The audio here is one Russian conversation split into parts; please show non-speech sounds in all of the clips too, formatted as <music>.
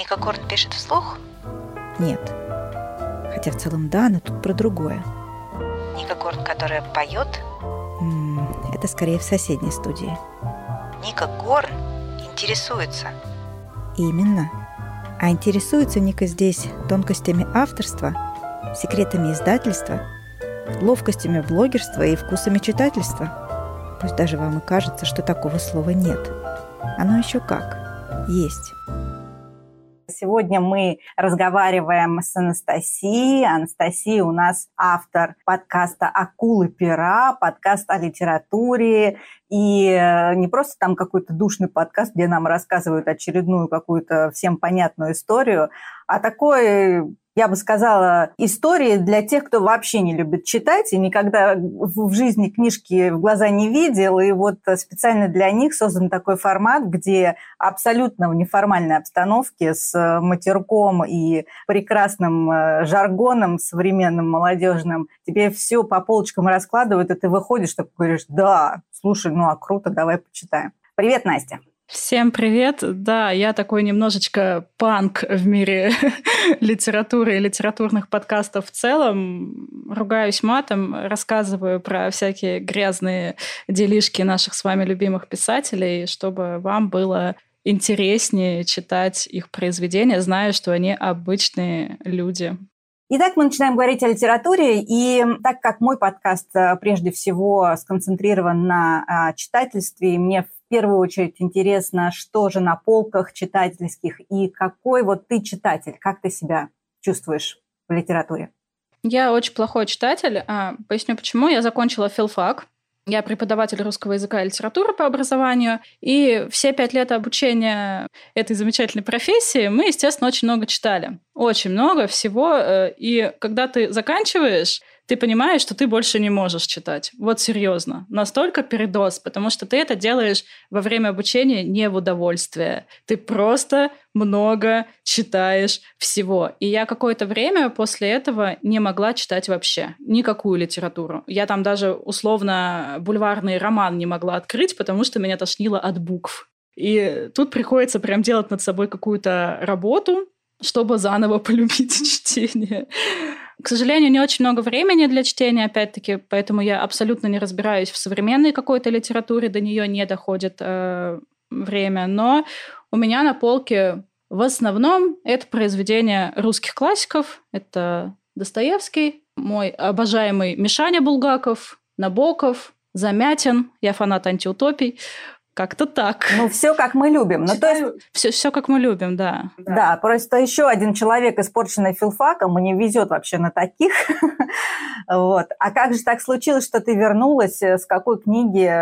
Ника Корн пишет вслух? Нет. Хотя в целом да, но тут про другое. Ника Корн, которая поет? Это скорее в соседней студии. Ника Корн интересуется. Именно. А интересуется Ника здесь тонкостями авторства, секретами издательства, ловкостями блогерства и вкусами читательства. Пусть даже вам и кажется, что такого слова нет. Оно еще как. Есть. Сегодня мы разговариваем с Анастасией. Анастасия у нас автор подкаста «Акулы пера», подкаст о литературе. И э, не просто там какой-то душный подкаст, где нам рассказывают очередную какую-то всем понятную историю, а такой я бы сказала, истории для тех, кто вообще не любит читать и никогда в жизни книжки в глаза не видел. И вот специально для них создан такой формат, где абсолютно в неформальной обстановке с матерком и прекрасным э, жаргоном современным, молодежным тебе все по полочкам раскладывают, и ты выходишь, такой говоришь, да, слушай, ну а круто, давай почитаем. Привет, Настя. Всем привет! Да, я такой немножечко панк в мире <laughs> литературы и литературных подкастов в целом. Ругаюсь матом, рассказываю про всякие грязные делишки наших с вами любимых писателей, чтобы вам было интереснее читать их произведения, зная, что они обычные люди. Итак, мы начинаем говорить о литературе, и так как мой подкаст э, прежде всего сконцентрирован на а, читательстве, и мне в первую очередь интересно, что же на полках читательских и какой вот ты читатель, как ты себя чувствуешь в литературе? Я очень плохой читатель. А, поясню почему. Я закончила филфак. Я преподаватель русского языка и литературы по образованию, и все пять лет обучения этой замечательной профессии мы, естественно, очень много читали. Очень много всего. Э, и когда ты заканчиваешь, ты понимаешь, что ты больше не можешь читать. Вот серьезно. Настолько передоз, потому что ты это делаешь во время обучения не в удовольствие. Ты просто много читаешь всего. И я какое-то время после этого не могла читать вообще никакую литературу. Я там даже условно бульварный роман не могла открыть, потому что меня тошнило от букв. И тут приходится прям делать над собой какую-то работу, чтобы заново <laughs> полюбить чтение. К сожалению, не очень много времени для чтения, опять-таки, поэтому я абсолютно не разбираюсь в современной какой-то литературе, до нее не доходит э, время. Но у меня на полке в основном это произведения русских классиков. Это Достоевский, мой обожаемый Мишаня Булгаков, Набоков, Замятин. Я фанат антиутопий. Как-то так. Ну, все как мы любим. Ну, то есть... все, все как мы любим, да. да. Да, просто еще один человек, испорченный филфаком, мне везет вообще на таких. <laughs> вот. А как же так случилось, что ты вернулась? С какой книги?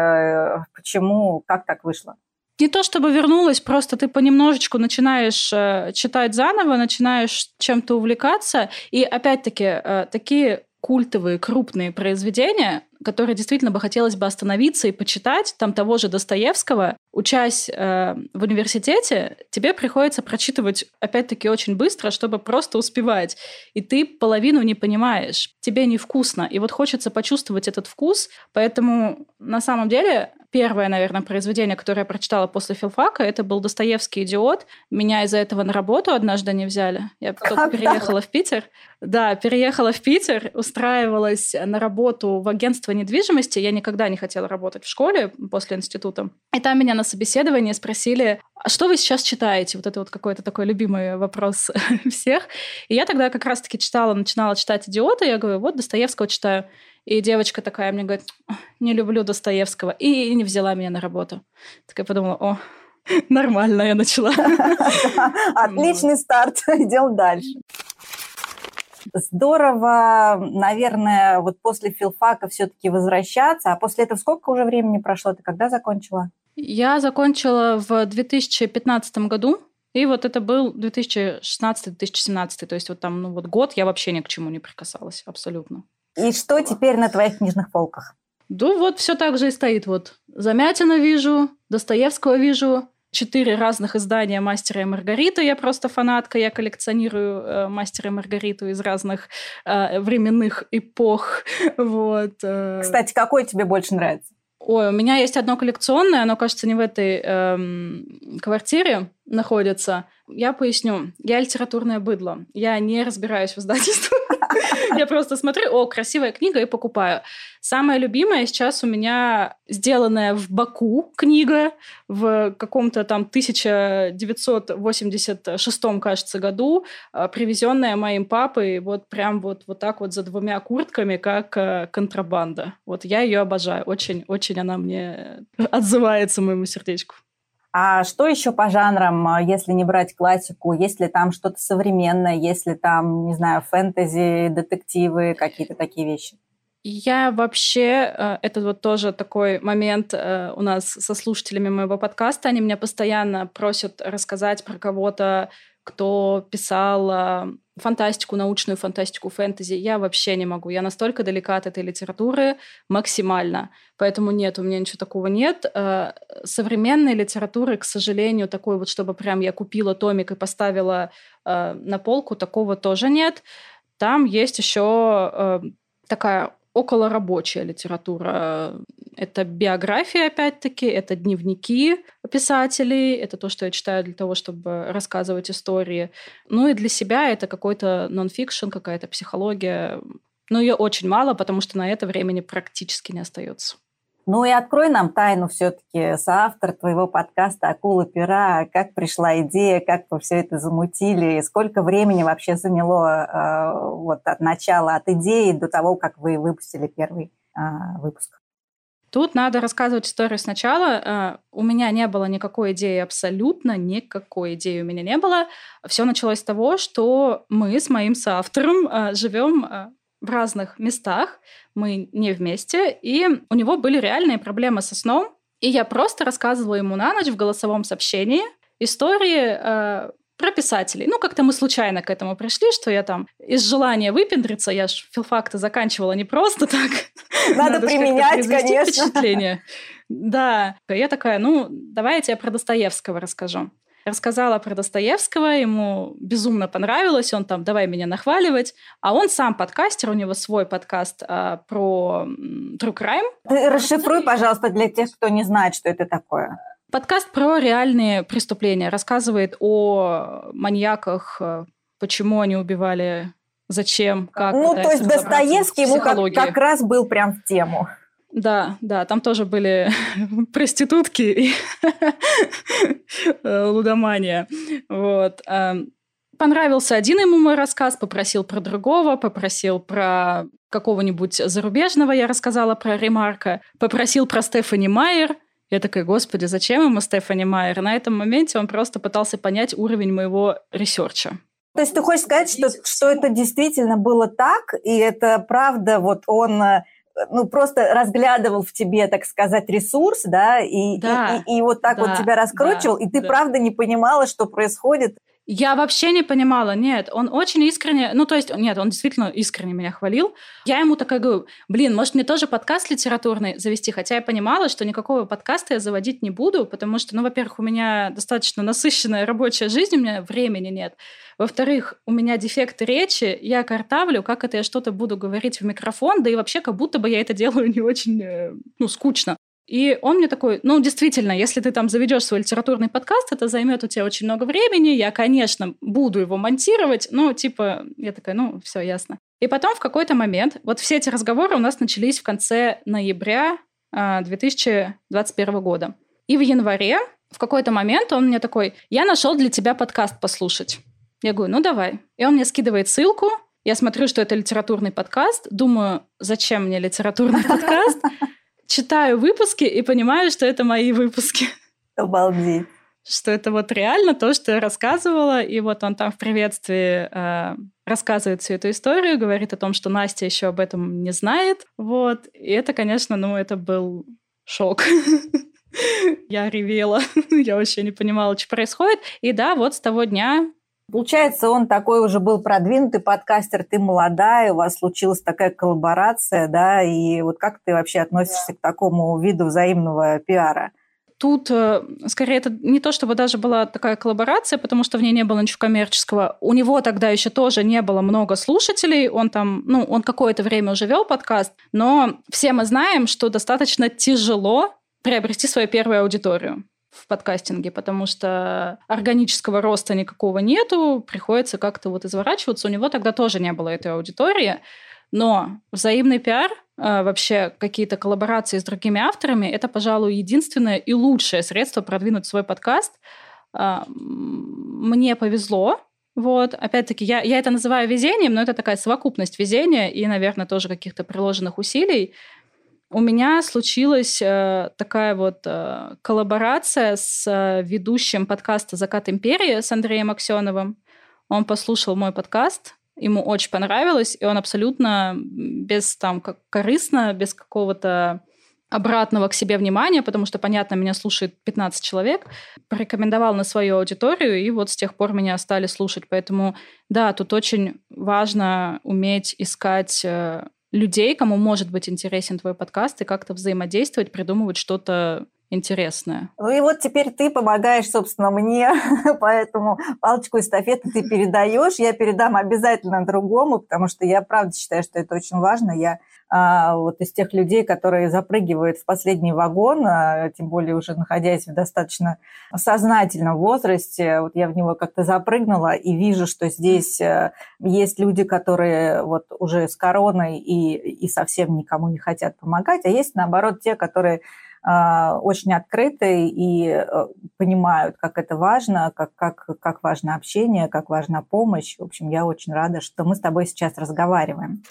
Почему? Как так вышло? не то чтобы вернулась, просто ты понемножечку начинаешь э, читать заново, начинаешь чем-то увлекаться. И опять-таки, э, такие культовые, крупные произведения, которые действительно бы хотелось бы остановиться и почитать, там того же Достоевского, учась э, в университете, тебе приходится прочитывать, опять-таки, очень быстро, чтобы просто успевать. И ты половину не понимаешь, тебе невкусно. И вот хочется почувствовать этот вкус, поэтому на самом деле первое, наверное, произведение, которое я прочитала после филфака, это был Достоевский «Идиот». Меня из-за этого на работу однажды не взяли. Я только переехала в Питер. Да, переехала в Питер, устраивалась на работу в агентство недвижимости. Я никогда не хотела работать в школе после института. И там меня на собеседовании спросили, а что вы сейчас читаете? Вот это вот какой-то такой любимый вопрос <laughs> всех. И я тогда как раз-таки читала, начинала читать «Идиота». Я говорю, вот Достоевского читаю. И девочка такая мне говорит, не люблю Достоевского. И не взяла меня на работу. Так я подумала, о, <laughs> нормально я начала. <laughs> Отличный старт. Идем дальше. Здорово, наверное, вот после филфака все-таки возвращаться. А после этого сколько уже времени прошло? Ты когда закончила? Я закончила в 2015 году. И вот это был 2016-2017. То есть вот там, ну вот год я вообще ни к чему не прикасалась абсолютно. И что теперь на твоих книжных полках? Ну вот все так же и стоит. Вот Замятина вижу, Достоевского вижу, четыре разных издания «Мастера и Маргариты». Я просто фанатка, я коллекционирую э, «Мастера и Маргариту» из разных э, временных эпох. <laughs> Вот. Э. Кстати, какой тебе больше нравится? Ой, у меня есть одно коллекционное, оно, кажется, не в этой эм, квартире находится. Я поясню. Я литературное быдло. Я не разбираюсь в издательстве. <laughs> Я просто смотрю, о, красивая книга, и покупаю. Самая любимая сейчас у меня сделанная в Баку книга в каком-то там 1986, кажется, году, а, привезенная моим папой вот прям вот, вот так вот за двумя куртками, как э, контрабанда. Вот я ее обожаю. Очень-очень она мне отзывается моему сердечку. А что еще по жанрам, а, если не брать классику? Есть ли там что-то современное? Есть ли там, не знаю, фэнтези, детективы, какие-то такие вещи? Я вообще, э, это вот тоже такой момент э, у нас со слушателями моего подкаста, они меня постоянно просят рассказать про кого-то, кто писал фантастику, научную фантастику, фэнтези. Я вообще не могу. Я настолько далека от этой литературы максимально. Поэтому нет, у меня ничего такого нет. Э, современной литературы, к сожалению, такой вот, чтобы прям я купила томик и поставила э, на полку, такого тоже нет. Там есть еще э, такая околорабочая литература. Это биография, опять-таки, это дневники писателей, это то, что я читаю для того, чтобы рассказывать истории. Ну и для себя это какой-то нон-фикшн, какая-то психология. Но ее очень мало, потому что на это времени практически не остается. Ну и открой нам тайну все-таки, соавтор твоего подкаста «Акула пера», как пришла идея, как вы все это замутили, сколько времени вообще заняло э, вот от начала, от идеи до того, как вы выпустили первый э, выпуск? Тут надо рассказывать историю сначала. Э, у меня не было никакой идеи, абсолютно никакой идеи у меня не было. Все началось с того, что мы с моим соавтором э, живем э, в разных местах, мы не вместе, и у него были реальные проблемы со сном, и я просто рассказывала ему на ночь в голосовом сообщении истории э, про писателей. Ну, как-то мы случайно к этому пришли, что я там из желания выпендриться, я ж филфакты заканчивала не просто так. Надо, Надо применять, конечно. впечатление. Да. Я такая, ну, давай я тебе про Достоевского расскажу рассказала про Достоевского, ему безумно понравилось, он там, давай меня нахваливать, а он сам подкастер, у него свой подкаст а, про true crime. Ты расшифруй, пожалуйста, для тех, кто не знает, что это такое. Подкаст про реальные преступления, рассказывает о маньяках, почему они убивали, зачем, как. Ну, то есть Достоевский ему как, как раз был прям в тему. Да, да, там тоже были <laughs> проститутки и <laughs> э, лудомания. Вот. Эм, понравился один ему мой рассказ, попросил про другого, попросил про какого-нибудь зарубежного, я рассказала про Ремарка, попросил про Стефани Майер. Я такая, господи, зачем ему Стефани Майер? На этом моменте он просто пытался понять уровень моего ресерча. То есть ты хочешь сказать, что, что это действительно было так, и это правда, вот он э, ну, просто разглядывал в тебе, так сказать, ресурс, да, и, да, и, и, и вот так да, вот тебя раскручивал, да, и ты да. правда не понимала, что происходит. Я вообще не понимала, нет, он очень искренне, ну то есть, нет, он действительно искренне меня хвалил. Я ему такая говорю, блин, может мне тоже подкаст литературный завести, хотя я понимала, что никакого подкаста я заводить не буду, потому что, ну, во-первых, у меня достаточно насыщенная рабочая жизнь, у меня времени нет. Во-вторых, у меня дефекты речи, я картавлю, как это я что-то буду говорить в микрофон, да и вообще как будто бы я это делаю не очень, э, ну, скучно. И он мне такой, ну, действительно, если ты там заведешь свой литературный подкаст, это займет у тебя очень много времени. Я, конечно, буду его монтировать, но, типа, я такая, ну, все ясно. И потом в какой-то момент, вот все эти разговоры у нас начались в конце ноября 2021 а, года. И в январе в какой-то момент он мне такой, я нашел для тебя подкаст послушать. Я говорю, ну давай. И он мне скидывает ссылку, я смотрю, что это литературный подкаст, думаю, зачем мне литературный <laughs> подкаст? Читаю выпуски и понимаю, что это мои выпуски. Обалдеть. Что это вот реально то, что я рассказывала, и вот он там в приветствии э, рассказывает всю эту историю, говорит о том, что Настя еще об этом не знает, вот. И это, конечно, ну, это был шок. <laughs> Я ревела, <laughs> я вообще не понимала, что происходит. И да, вот с того дня Получается, он такой уже был продвинутый подкастер, ты молодая, у вас случилась такая коллаборация, да, и вот как ты вообще относишься к такому виду взаимного пиара? тут э, скорее это не то, чтобы даже была такая коллаборация, потому что в ней не было ничего коммерческого. У него тогда еще тоже не было много слушателей. Он там, ну, он какое-то время уже вел подкаст, но все мы знаем, что достаточно тяжело приобрести свою первую аудиторию в подкастинге, потому что органического роста никакого нету, приходится как-то вот изворачиваться. У него тогда тоже не было этой аудитории, но взаимный пиар а, вообще какие-то коллаборации с другими авторами, это, пожалуй, единственное и лучшее средство продвинуть свой подкаст. А, мне повезло, вот, опять-таки, я, я это называю везением, но это такая совокупность везения и, наверное, тоже каких-то приложенных усилий. У меня случилась э, такая вот э, коллаборация с э, ведущим подкаста «Закат империи» с Андреем Аксеновым. Он послушал мой подкаст, ему очень понравилось, и он абсолютно без там как корыстно, без какого-то обратного к себе внимания, потому что, понятно, меня слушает 15 человек, порекомендовал на свою аудиторию, и вот с тех пор меня стали слушать. Поэтому, да, тут очень важно уметь искать э, людей, кому может быть интересен твой подкаст, и как-то взаимодействовать, придумывать что-то интересное. Ну и вот теперь ты помогаешь, собственно, мне, <laughs> поэтому палочку эстафеты ты передаешь, я передам обязательно другому, потому что я правда считаю, что это очень важно. Я а, вот из тех людей, которые запрыгивают в последний вагон, а, тем более уже находясь в достаточно сознательном возрасте, вот я в него как-то запрыгнула и вижу, что здесь а, есть люди, которые вот уже с короной и, и совсем никому не хотят помогать, а есть, наоборот, те, которые очень открыты и э, понимают, как это важно, как, как, как важно общение, как важна помощь. В общем, я очень рада, что мы с тобой сейчас разговариваем.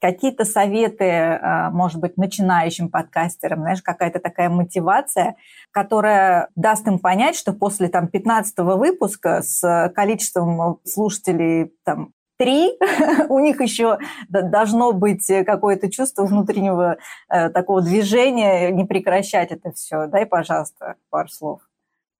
Какие-то советы, а, может быть, начинающим подкастерам, знаешь, какая-то такая мотивация, которая даст им понять, что после там, 15 выпуска с количеством слушателей там, три, <laughs> у них еще должно быть какое-то чувство внутреннего э, такого движения, не прекращать это все. Дай, пожалуйста, пару слов.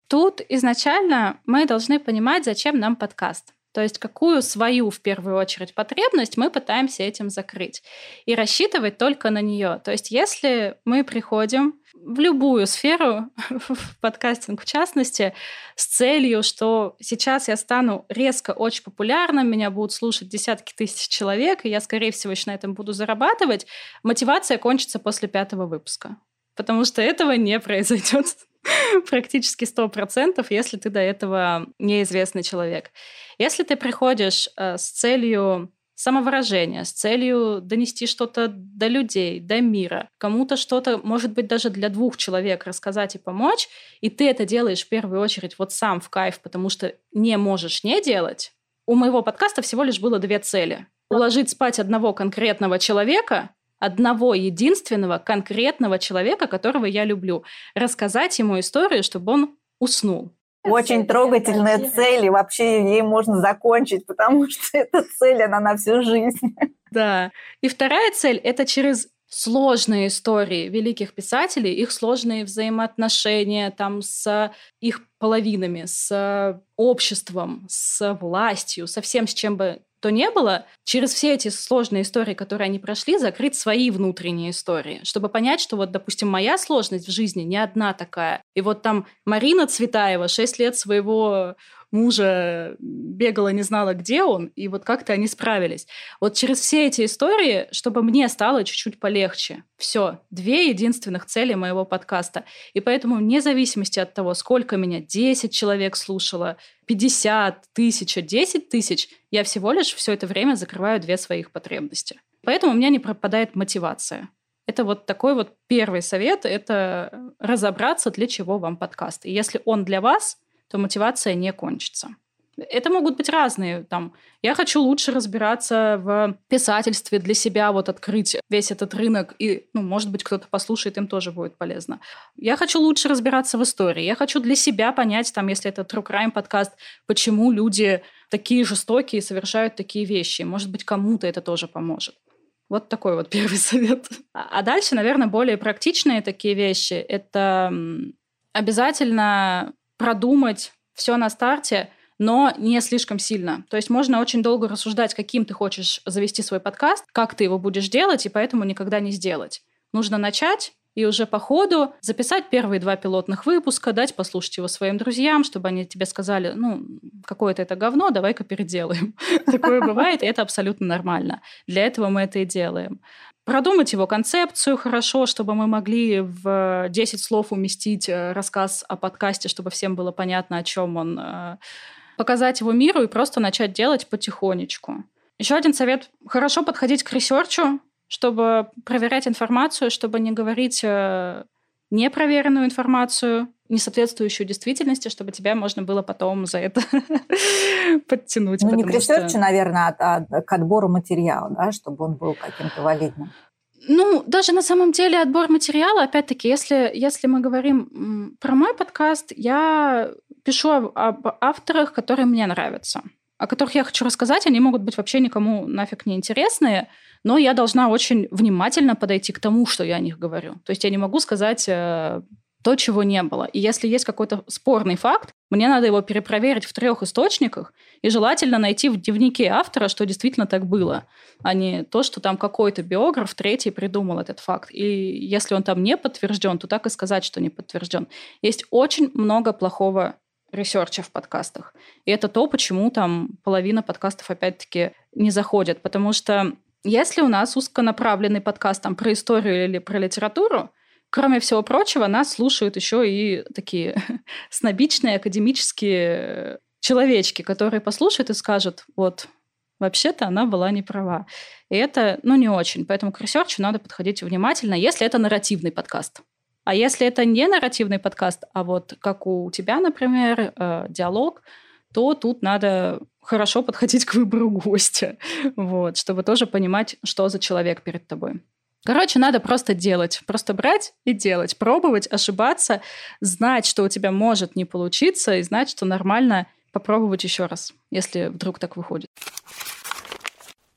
Тут изначально мы должны понимать, зачем нам подкаст. То есть какую свою, в первую очередь, потребность мы пытаемся этим закрыть. И рассчитывать только на нее. То есть если мы приходим в любую сферу, <laughs> в подкастинг в частности, с целью, что сейчас я стану резко очень популярным, меня будут слушать десятки тысяч человек, и я, скорее всего, еще на этом буду зарабатывать, мотивация кончится после пятого выпуска. Потому что этого не произойдет <laughs> практически 100%, если ты до этого неизвестный человек. Если ты приходишь э, с целью самовыражения, с целью донести что-то до людей, до мира, кому-то что-то, может быть, даже для двух человек рассказать и помочь, и ты это делаешь в первую очередь вот сам в кайф, потому что не можешь не делать, у моего подкаста всего лишь было две цели. Уложить спать одного конкретного человека одного единственного конкретного человека, которого я люблю. Рассказать ему историю, чтобы он уснул. Очень трогательная цель, и вообще ей можно закончить, потому <laughs> что эта цель, она на всю жизнь. Да. И вторая цель – это через сложные истории великих писателей, их сложные взаимоотношения там с их половинами, с обществом, с властью, со всем, с чем бы то не было, через все эти сложные истории, которые они прошли, закрыть свои внутренние истории, чтобы понять, что вот, допустим, моя сложность в жизни не одна такая. И вот там Марина Цветаева 6 лет своего мужа бегала, не знала, где он, и вот как-то они справились. Вот через все эти истории, чтобы мне стало чуть-чуть полегче. Все, две единственных цели моего подкаста. И поэтому вне зависимости от того, сколько меня, 10 человек слушало, 50, тысяча, 10 тысяч, я всего лишь все это время закрываю две своих потребности. Поэтому у меня не пропадает мотивация. Это вот такой вот первый совет, это разобраться, для чего вам подкаст. И если он для вас, то мотивация не кончится. Это могут быть разные. Там, я хочу лучше разбираться в писательстве для себя, вот открыть весь этот рынок, и, ну, может быть, кто-то послушает, им тоже будет полезно. Я хочу лучше разбираться в истории. Я хочу для себя понять, там, если это True Crime подкаст, почему люди такие жестокие совершают такие вещи. Может быть, кому-то это тоже поможет. Вот такой вот <laughs> первый совет. А дальше, наверное, более практичные такие вещи. Это обязательно продумать все на старте, но не слишком сильно. То есть можно очень долго рассуждать, каким ты хочешь завести свой подкаст, как ты его будешь делать, и поэтому никогда не сделать. Нужно начать и уже по ходу записать первые два пилотных выпуска, дать послушать его своим друзьям, чтобы они тебе сказали, ну, какое-то это говно, давай-ка переделаем. <laughs> Такое бывает, и это абсолютно нормально. Для этого мы это и делаем продумать его концепцию хорошо, чтобы мы могли в 10 слов уместить э, рассказ о подкасте, чтобы всем было понятно, о чем он, э, показать его миру и просто начать делать потихонечку. Еще один совет – хорошо подходить к ресерчу, чтобы проверять информацию, чтобы не говорить э, непроверенную информацию, не соответствующую действительности, чтобы тебя можно было потом за это <laughs> подтянуть. Ну, не к ресерчу, что... наверное, а, а к отбору материала, да, чтобы он был каким-то валидным. Ну, даже на самом деле отбор материала, опять-таки, если, если мы говорим про мой подкаст, я пишу об, об авторах, которые мне нравятся о которых я хочу рассказать, они могут быть вообще никому нафиг не интересные, но я должна очень внимательно подойти к тому, что я о них говорю. То есть я не могу сказать э, то, чего не было. И если есть какой-то спорный факт, мне надо его перепроверить в трех источниках и желательно найти в дневнике автора, что действительно так было, а не то, что там какой-то биограф третий придумал этот факт. И если он там не подтвержден, то так и сказать, что не подтвержден. Есть очень много плохого ресерча в подкастах. И это то, почему там половина подкастов опять-таки не заходят. Потому что если у нас узконаправленный подкаст там про историю или про литературу, Кроме всего прочего, нас слушают еще и такие <laughs> снобичные академические человечки, которые послушают и скажут, вот, вообще-то она была не права. И это, ну, не очень. Поэтому к ресерчу надо подходить внимательно, если это нарративный подкаст. А если это не нарративный подкаст, а вот как у тебя, например, э, диалог, то тут надо хорошо подходить к выбору гостя, <laughs> вот, чтобы тоже понимать, что за человек перед тобой. Короче, надо просто делать. Просто брать и делать. Пробовать, ошибаться, знать, что у тебя может не получиться, и знать, что нормально попробовать еще раз, если вдруг так выходит.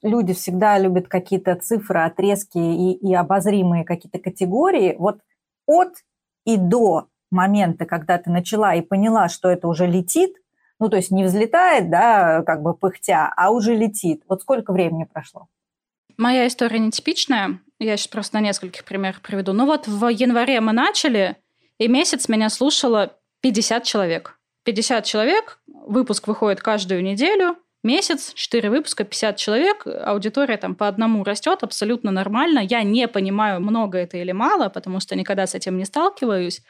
Люди всегда любят какие-то цифры, отрезки и, и обозримые какие-то категории. Вот от и до момента, когда ты начала и поняла, что это уже летит, ну, то есть не взлетает, да, как бы пыхтя, а уже летит. Вот сколько времени прошло? Моя история нетипичная. Я сейчас просто на нескольких примерах приведу. Ну вот в январе мы начали, и месяц меня слушало 50 человек. 50 человек, выпуск выходит каждую неделю, месяц, 4 выпуска, 50 человек, аудитория там по одному растет, абсолютно нормально. Я не понимаю, много это или мало, потому что никогда с этим не сталкиваюсь.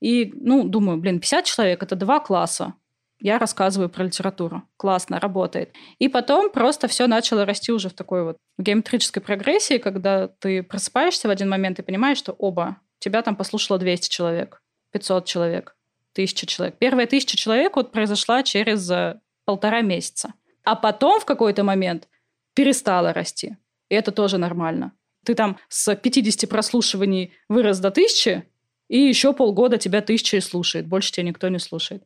И, ну, думаю, блин, 50 человек – это два класса я рассказываю про литературу. Классно, работает. И потом просто все начало расти уже в такой вот геометрической прогрессии, когда ты просыпаешься в один момент и понимаешь, что оба, тебя там послушало 200 человек, 500 человек, 1000 человек. Первая тысяча человек вот произошла через э, полтора месяца. А потом в какой-то момент перестала расти. И это тоже нормально. Ты там с 50 прослушиваний вырос до тысячи, и еще полгода тебя тысяча и слушает. Больше тебя никто не слушает.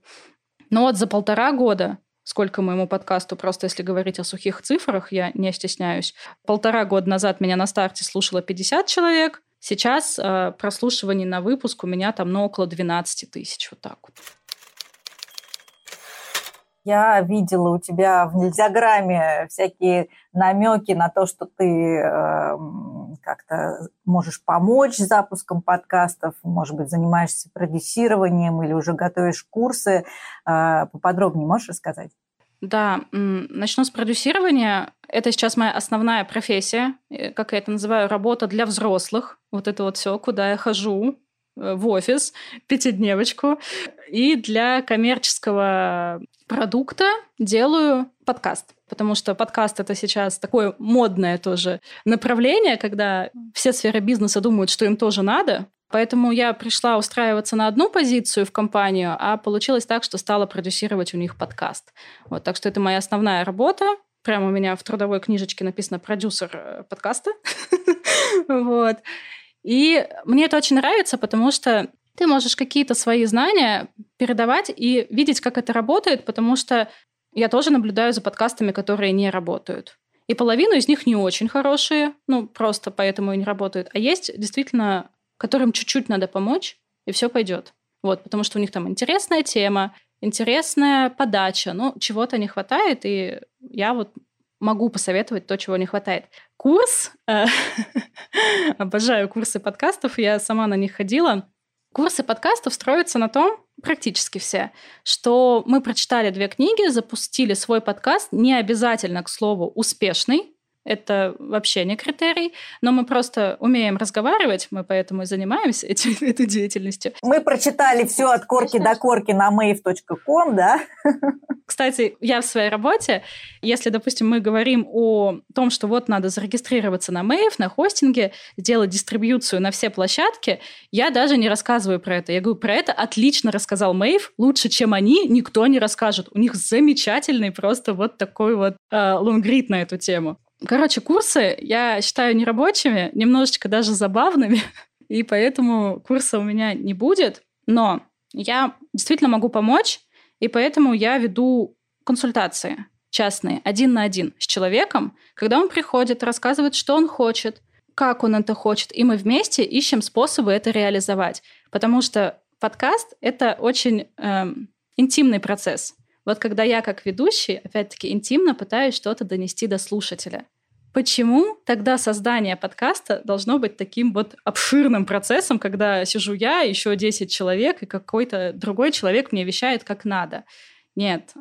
Но вот за полтора года сколько моему подкасту, просто если говорить о сухих цифрах, я не стесняюсь. Полтора года назад меня на старте слушало 50 человек, сейчас э, прослушиваний на выпуск у меня там ну, около 12 тысяч, вот так вот. Я видела у тебя в диаграмме всякие намеки на то, что ты э, как-то можешь помочь с запуском подкастов, может быть, занимаешься продюсированием или уже готовишь курсы. Э, поподробнее можешь рассказать? Да, начну с продюсирования. Это сейчас моя основная профессия, э, как я это называю, работа для взрослых. Вот это вот все, куда я хожу, в офис, пятидневочку. И для коммерческого продукта делаю подкаст. Потому что подкаст это сейчас такое модное тоже направление, когда все сферы бизнеса думают, что им тоже надо. Поэтому я пришла устраиваться на одну позицию в компанию, а получилось так, что стала продюсировать у них подкаст. Вот, так что это моя основная работа. Прямо у меня в трудовой книжечке написано продюсер э, подкаста. <laughs> Вот. И мне это очень нравится, потому что ты можешь какие-то свои знания передавать и видеть, как это работает, потому что я тоже наблюдаю за подкастами, которые не работают. И половину из них не очень хорошие, ну, просто поэтому и не работают. А есть действительно, которым чуть-чуть надо помочь, и все пойдет. Вот, потому что у них там интересная тема, интересная подача, ну, чего-то не хватает, и я вот могу посоветовать то, чего не хватает. Курс, <laughs> обожаю курсы подкастов, я сама на них ходила. Курсы подкастов строятся на том, практически все, что мы прочитали две книги, запустили свой подкаст, не обязательно, к слову, успешный, это вообще не критерий, но мы просто умеем разговаривать, мы поэтому и занимаемся этим, <laughs> этой деятельностью. Мы прочитали все от корки до корки на mave.com, да? Кстати, я в своей работе, если, допустим, мы говорим о том, что вот надо зарегистрироваться на Mave, на хостинге, сделать дистрибьюцию на все площадки, я даже не рассказываю про это. Я говорю, про это отлично рассказал Mave, лучше, чем они, никто не расскажет. У них замечательный просто вот такой вот э, лонгрид на эту тему. Короче, курсы я считаю нерабочими, немножечко даже забавными, <laughs> и поэтому курса у меня не будет. Но я действительно могу помочь, и поэтому я веду консультации частные, один на один с человеком, когда он приходит, рассказывает, что он хочет, как он это хочет, и мы вместе ищем способы это реализовать. Потому что подкаст — это очень эм, интимный процесс. Вот когда я как ведущий, опять-таки, интимно пытаюсь что-то донести до слушателя. Почему тогда создание подкаста должно быть таким вот обширным процессом, когда сижу я, еще 10 человек, и какой-то другой человек мне вещает как надо? Нет,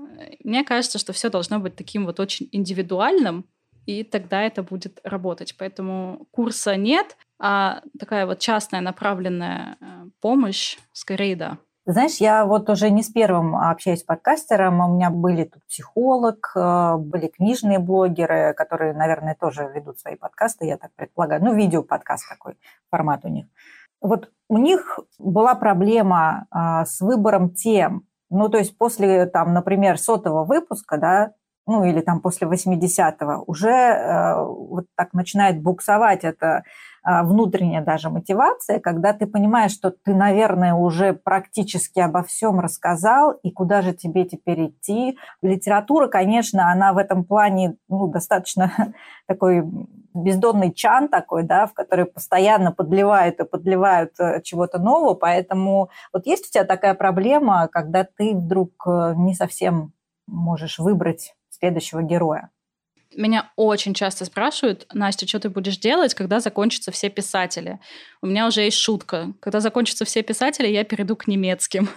мне кажется, что все должно быть таким вот очень индивидуальным, и тогда это будет работать. Поэтому курса нет, а такая вот частная направленная э, помощь скорее да. Знаешь, я вот уже не с первым общаюсь с подкастером. У меня были тут психолог, э, были книжные блогеры, которые, наверное, тоже ведут свои подкасты, я так предполагаю. Ну, видео-подкаст такой, формат у них. Вот у них была проблема а, с выбором тем. Ну, то есть после, там, например, сотого выпуска, да, ну или там после 80-го, уже э, вот так начинает буксовать это а, внутренняя даже мотивация, когда ты понимаешь, что ты, наверное, уже практически обо всем рассказал, и куда же тебе теперь идти. Литература, конечно, она в этом плане ну, достаточно <laughs> такой бездонный чан такой, да, в который постоянно подливают и подливают э, чего-то нового, поэтому вот есть у тебя такая проблема, когда ты вдруг э, не совсем можешь выбрать следующего героя? Меня очень часто спрашивают, Настя, что ты будешь делать, когда закончатся все писатели? У меня уже есть шутка. Когда закончатся все писатели, я перейду к немецким.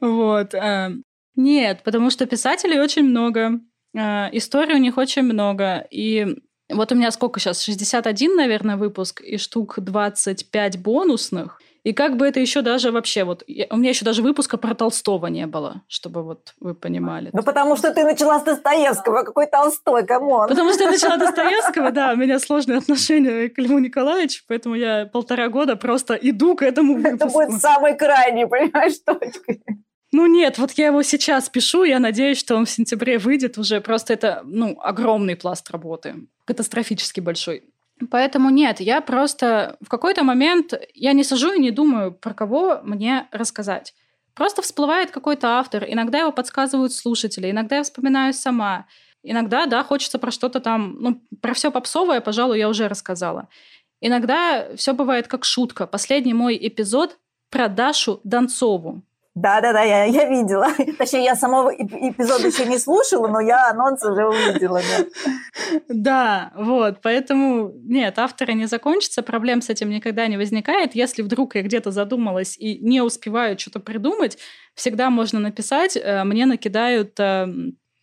Вот. Э, нет, потому что писателей очень много. Э, историй у них очень много. И вот у меня сколько сейчас? 61, наверное, выпуск и штук 25 бонусных. И как бы это еще даже вообще, вот у меня еще даже выпуска про Толстого не было, чтобы вот вы понимали. Ну, потому что ты начала с Достоевского, какой Толстой, come on. Потому что я начала Достоевского, да, у меня сложные отношения к Льву Николаевичу, поэтому я полтора года просто иду к этому выпуску. Это будет самый крайний, понимаешь, точкой. Ну нет, вот я его сейчас пишу, я надеюсь, что он в сентябре выйдет уже. Просто это, ну, огромный пласт работы, катастрофически большой. Поэтому нет, я просто в какой-то момент я не сижу и не думаю, про кого мне рассказать. Просто всплывает какой-то автор, иногда его подсказывают слушатели, иногда я вспоминаю сама. Иногда, да, хочется про что-то там, ну, про все попсовое, пожалуй, я уже рассказала. Иногда все бывает как шутка. Последний мой эпизод про Дашу Донцову. Да-да-да, я, я видела. <laughs> Точнее, я самого эпизода еще не слушала, но я анонс уже увидела. Да. да, вот, поэтому нет, авторы не закончатся, проблем с этим никогда не возникает. Если вдруг я где-то задумалась и не успеваю что-то придумать, всегда можно написать. Э, мне накидают э,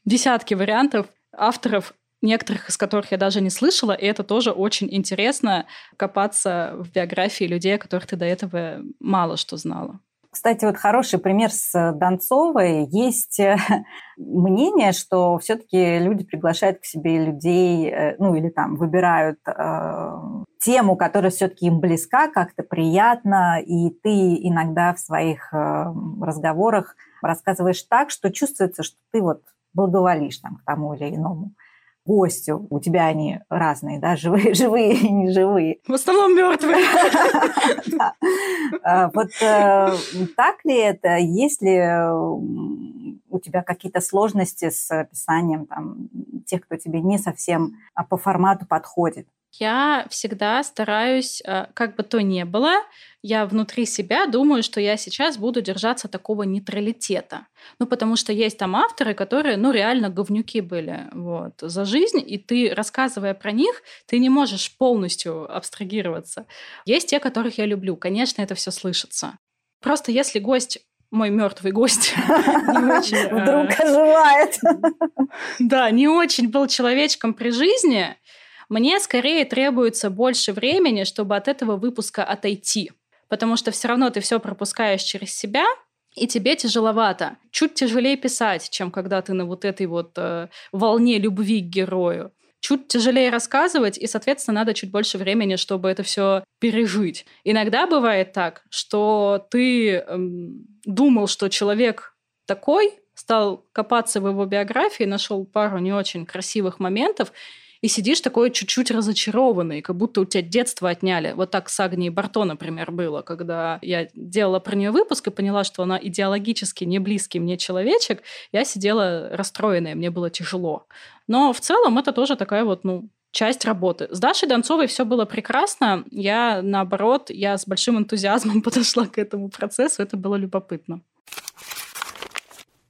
десятки вариантов авторов, некоторых из которых я даже не слышала, и это тоже очень интересно копаться в биографии людей, о которых ты до этого мало что знала. Кстати, вот хороший пример с Донцовой. Есть э, <laughs> мнение, что все-таки люди приглашают к себе людей, э, ну или там выбирают э, тему, которая все-таки им близка, как-то приятно, и ты иногда в своих э, разговорах рассказываешь так, что чувствуется, что ты вот благоволишь там, к тому или иному гостю. У тебя они разные, да, <laughs> живые, живые и неживые. В основном мертвые. А, вот э, так ли это? Есть ли у тебя какие-то сложности с описанием там, тех, кто тебе не совсем а, по формату подходит? Я всегда стараюсь, э, как бы то ни было, я внутри себя думаю, что я сейчас буду держаться такого нейтралитета. Ну, потому что есть там авторы, которые, ну, реально говнюки были вот, за жизнь, и ты, рассказывая про них, ты не можешь полностью абстрагироваться. Есть те, которых я люблю. Конечно, это все слышится. Просто если гость мой мертвый гость <laughs> <laughs> вдруг э, оживает. <laughs> Да, не очень был человечком при жизни, мне скорее требуется больше времени, чтобы от этого выпуска отойти. Потому что все равно ты все пропускаешь через себя, и тебе тяжеловато. Чуть тяжелее писать, чем когда ты на вот этой вот э, волне любви к герою. Чуть тяжелее рассказывать, и, соответственно, надо чуть больше времени, чтобы это все пережить. Иногда бывает так, что ты эм, думал, что человек такой, стал копаться в его биографии, нашел пару не очень красивых моментов, и сидишь такой чуть-чуть разочарованный, как будто у тебя детство отняли. Вот так с Агнией Барто, например, было, когда я делала про нее выпуск и поняла, что она идеологически не близкий мне человечек, я сидела расстроенная, мне было тяжело. Но в целом это тоже такая вот, ну, часть работы. С Дашей Донцовой все было прекрасно. Я, наоборот, я с большим энтузиазмом <laughs> подошла к этому процессу. Это было любопытно.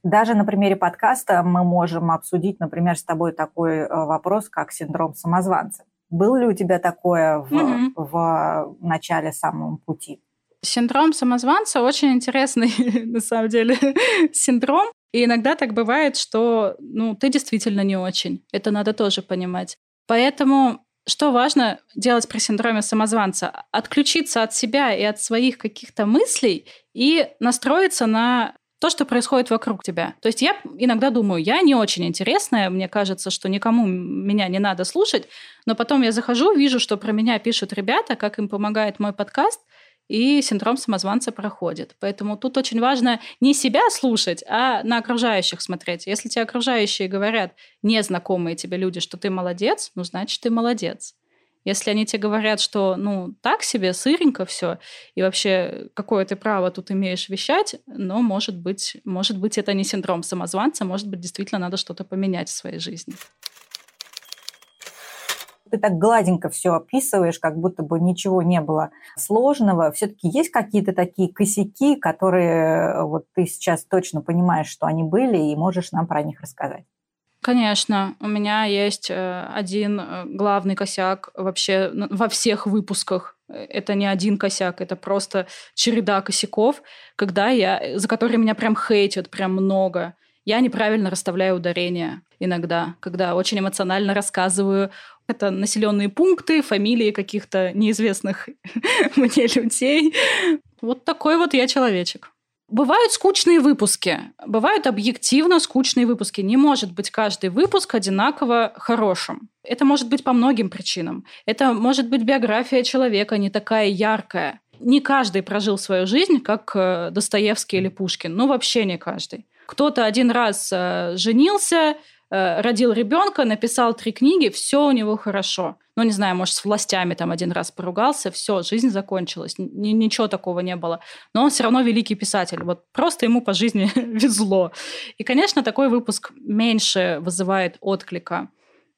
Даже на примере подкаста мы можем обсудить, например, с тобой такой э, вопрос, как синдром самозванца. Был ли у тебя такое в, mm-hmm. в начале самого пути? Синдром самозванца очень интересный, <laughs> на самом деле, <laughs> синдром. И иногда так бывает, что ну, ты действительно не очень. Это надо тоже понимать. Поэтому что важно делать при синдроме самозванца? Отключиться от себя и от своих каких-то мыслей и настроиться на то, что происходит вокруг тебя. То есть я иногда думаю, я не очень интересная, мне кажется, что никому меня не надо слушать, но потом я захожу, вижу, что про меня пишут ребята, как им помогает мой подкаст, и синдром самозванца проходит. Поэтому тут очень важно не себя слушать, а на окружающих смотреть. Если тебе окружающие говорят, незнакомые тебе люди, что ты молодец, ну, значит, ты молодец. Если они тебе говорят, что, ну, так себе, сыренько все, и вообще, какое ты право тут имеешь вещать, но, может быть, может быть, это не синдром самозванца, может быть, действительно надо что-то поменять в своей жизни. Ты так гладенько все описываешь, как будто бы ничего не было сложного. Все-таки есть какие-то такие косяки, которые э, вот ты сейчас точно понимаешь, что они были, и можешь нам про них рассказать? Конечно, у меня есть э, один э, главный косяк вообще во всех выпусках. Это не один косяк, это просто череда косяков, когда я, за которые меня прям хейтят, прям много. Я неправильно расставляю ударения иногда, когда очень эмоционально рассказываю. Это населенные пункты, фамилии каких-то неизвестных <laughs> мне людей. Вот такой вот я человечек. Бывают скучные выпуски, бывают объективно скучные выпуски. Не может быть каждый выпуск одинаково хорошим. Это может быть по многим причинам. Это может быть биография человека не такая яркая. Не каждый прожил свою жизнь, как э, Достоевский или Пушкин. Ну, вообще не каждый. Кто-то один раз э, женился, родил ребенка, написал три книги, все у него хорошо. Ну, не знаю, может, с властями там один раз поругался, все, жизнь закончилась, Н- ничего такого не было. Но он все равно великий писатель. Вот просто ему по жизни <laughs> везло. И, конечно, такой выпуск меньше вызывает отклика.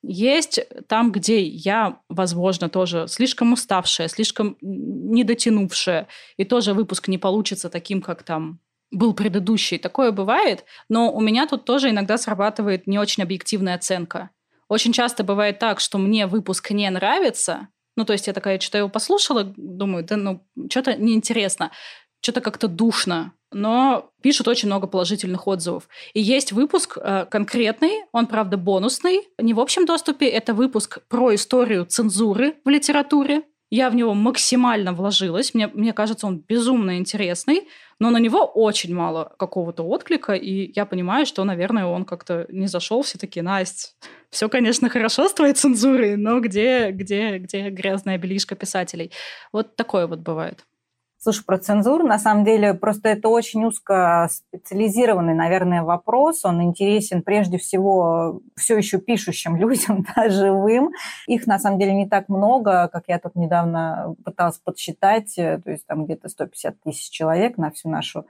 Есть там, где я, возможно, тоже слишком уставшая, слишком недотянувшая, и тоже выпуск не получится таким, как там был предыдущий. Такое бывает, но у меня тут тоже иногда срабатывает не очень объективная оценка. Очень часто бывает так, что мне выпуск не нравится, ну, то есть я такая что-то его послушала, думаю, да ну, что-то неинтересно, что-то как-то душно, но пишут очень много положительных отзывов. И есть выпуск э, конкретный, он, правда, бонусный, не в общем доступе, это выпуск про историю цензуры в литературе, я в него максимально вложилась. Мне, мне кажется, он безумно интересный, но на него очень мало какого-то отклика, и я понимаю, что, наверное, он как-то не зашел. Все таки Настя, все, конечно, хорошо с твоей цензурой, но где, где, где грязная белишка писателей? Вот такое вот бывает. Слушай, про цензуру, на самом деле, просто это очень узко специализированный, наверное, вопрос. Он интересен прежде всего все еще пишущим <laughs> людям, да, живым. Их, на самом деле, не так много, как я тут недавно пыталась подсчитать. То есть там где-то 150 тысяч человек на всю нашу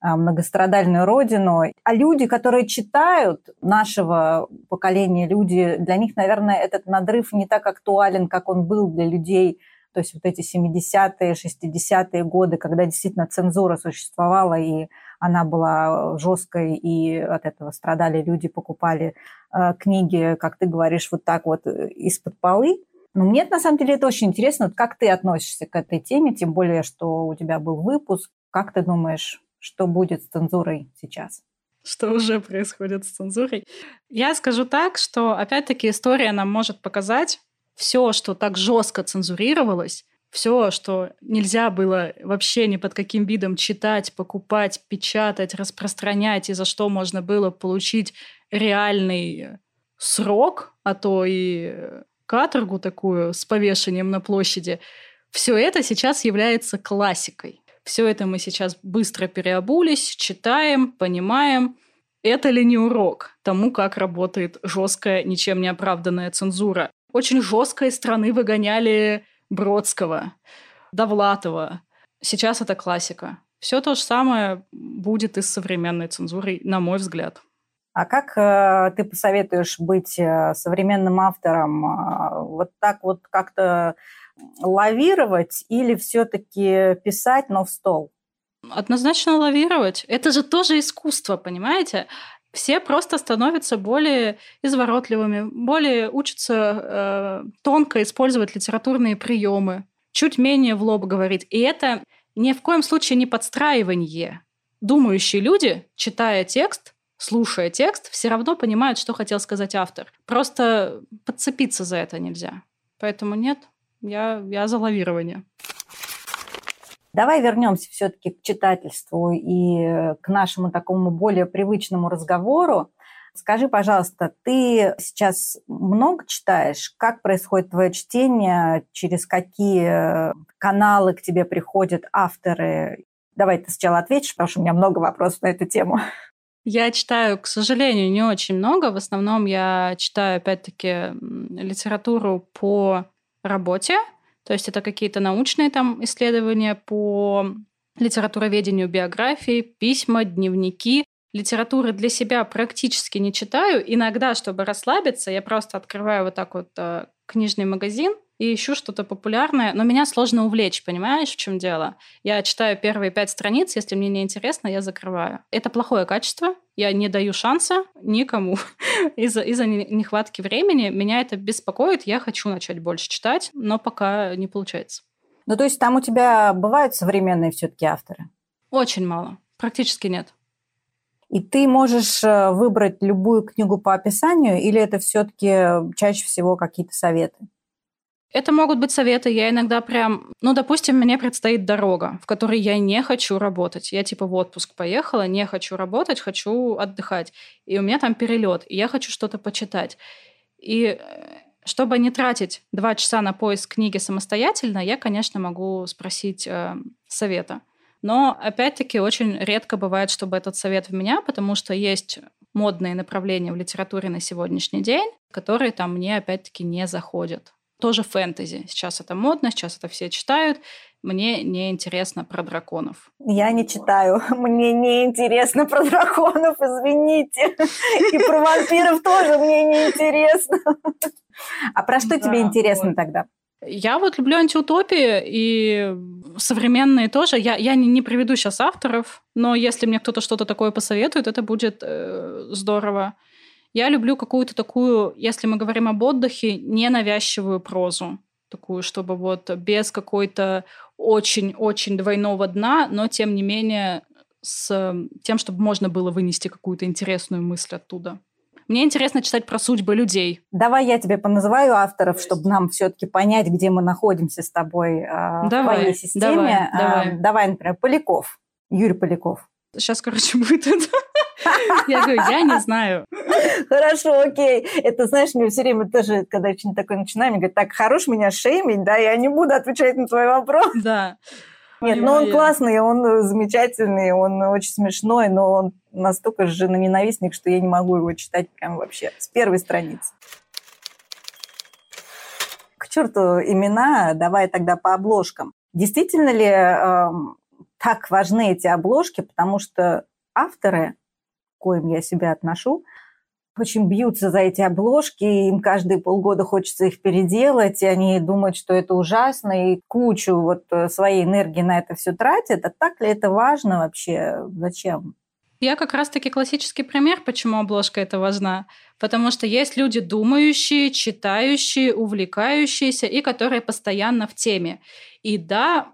а, многострадальную родину. А люди, которые читают нашего поколения, люди, для них, наверное, этот надрыв не так актуален, как он был для людей, то есть вот эти 70-е, 60-е годы, когда действительно цензура существовала, и она была жесткой, и от этого страдали люди, покупали э, книги, как ты говоришь, вот так вот э, из-под полы. Но мне на самом деле это очень интересно, вот как ты относишься к этой теме, тем более, что у тебя был выпуск. Как ты думаешь, что будет с цензурой сейчас? что уже происходит с цензурой. Я скажу так, что опять-таки история нам может показать все, что так жестко цензурировалось, все, что нельзя было вообще ни под каким видом читать, покупать, печатать, распространять, и за что можно было получить реальный срок, а то и каторгу такую с повешением на площади, все это сейчас является классикой. Все это мы сейчас быстро переобулись, читаем, понимаем. Это ли не урок тому, как работает жесткая, ничем не оправданная цензура? Очень жестко из страны выгоняли Бродского, Довлатова. Сейчас это классика. Все то же самое будет и с современной цензурой, на мой взгляд. А как э, ты посоветуешь быть э, современным автором? Э, вот так вот как-то лавировать или все-таки писать, но в стол? Однозначно лавировать. Это же тоже искусство, понимаете? Все просто становятся более изворотливыми, более учатся э, тонко использовать литературные приемы, чуть менее в лоб говорить. И это ни в коем случае не подстраивание. Думающие люди, читая текст, слушая текст, все равно понимают, что хотел сказать автор. Просто подцепиться за это нельзя. Поэтому нет, я, я за лавирование. Давай вернемся все-таки к читательству и к нашему такому более привычному разговору. Скажи, пожалуйста, ты сейчас много читаешь? Как происходит твое чтение? Через какие каналы к тебе приходят авторы? Давай ты сначала ответишь, потому что у меня много вопросов на эту тему. Я читаю, к сожалению, не очень много. В основном я читаю, опять-таки, литературу по работе. То есть это какие-то научные там исследования по литературоведению, биографии, письма, дневники. Литературы для себя практически не читаю. Иногда, чтобы расслабиться, я просто открываю вот так вот э, книжный магазин и ищу что-то популярное, но меня сложно увлечь, понимаешь, в чем дело? Я читаю первые пять страниц, если мне не интересно, я закрываю. Это плохое качество, я не даю шанса никому <laughs> из-за из нехватки времени. Меня это беспокоит, я хочу начать больше читать, но пока не получается. Ну, то есть там у тебя бывают современные все-таки авторы? Очень мало, практически нет. И ты можешь э, выбрать любую книгу по описанию, или это все-таки чаще всего какие-то советы? Это могут быть советы. Я иногда прям... Ну, допустим, мне предстоит дорога, в которой я не хочу работать. Я типа в отпуск поехала, не хочу работать, хочу отдыхать. И у меня там перелет, и я хочу что-то почитать. И э, чтобы не тратить два часа на поиск книги самостоятельно, я, конечно, могу спросить э, совета. Но, опять-таки, очень редко бывает, чтобы этот совет в меня, потому что есть модные направления в литературе на сегодняшний день, которые там мне, опять-таки, не заходят тоже фэнтези. Сейчас это модно, сейчас это все читают. Мне не интересно про драконов. Я не читаю. <laughs> Мне не интересно про драконов, извините. <laughs> И про вампиров тоже мне не интересно. А про что тебе интересно тогда? Я вот люблю антиутопии и современные тоже. Я, я не, не приведу сейчас авторов, но если мне кто-то что-то такое посоветует, это будет э, здорово. Я люблю какую-то такую, если мы говорим об отдыхе, ненавязчивую прозу. Такую, чтобы вот без какой-то очень-очень двойного дна, но тем не менее с тем, чтобы можно было вынести какую-то интересную мысль оттуда. Мне интересно читать про судьбы людей. Давай я тебе поназываю авторов, чтобы нам все-таки понять, где мы находимся с тобой э, давай, в твоей системе. Давай, э, давай. давай, например, Поляков, Юрий Поляков. Сейчас, короче, <laughs> будет это. Я говорю, я не знаю. Хорошо, окей. Это, знаешь, мне все время тоже, когда я что-нибудь такое начинаю, мне говорят, так, хорош меня шеймить, да, я не буду отвечать на твой вопрос. Да. Нет, ну он классный, он замечательный, он очень смешной, но он настолько же ненавистник, что я не могу его читать прям вообще с первой страницы. К черту имена, давай тогда по обложкам. Действительно ли так важны эти обложки, потому что авторы, к коим я себя отношу, очень бьются за эти обложки, им каждые полгода хочется их переделать, и они думают, что это ужасно, и кучу вот э, своей энергии на это все тратят. А так ли это важно вообще? Зачем? Я как раз-таки классический пример, почему обложка это важна. Потому что есть люди думающие, читающие, увлекающиеся и которые постоянно в теме. И да,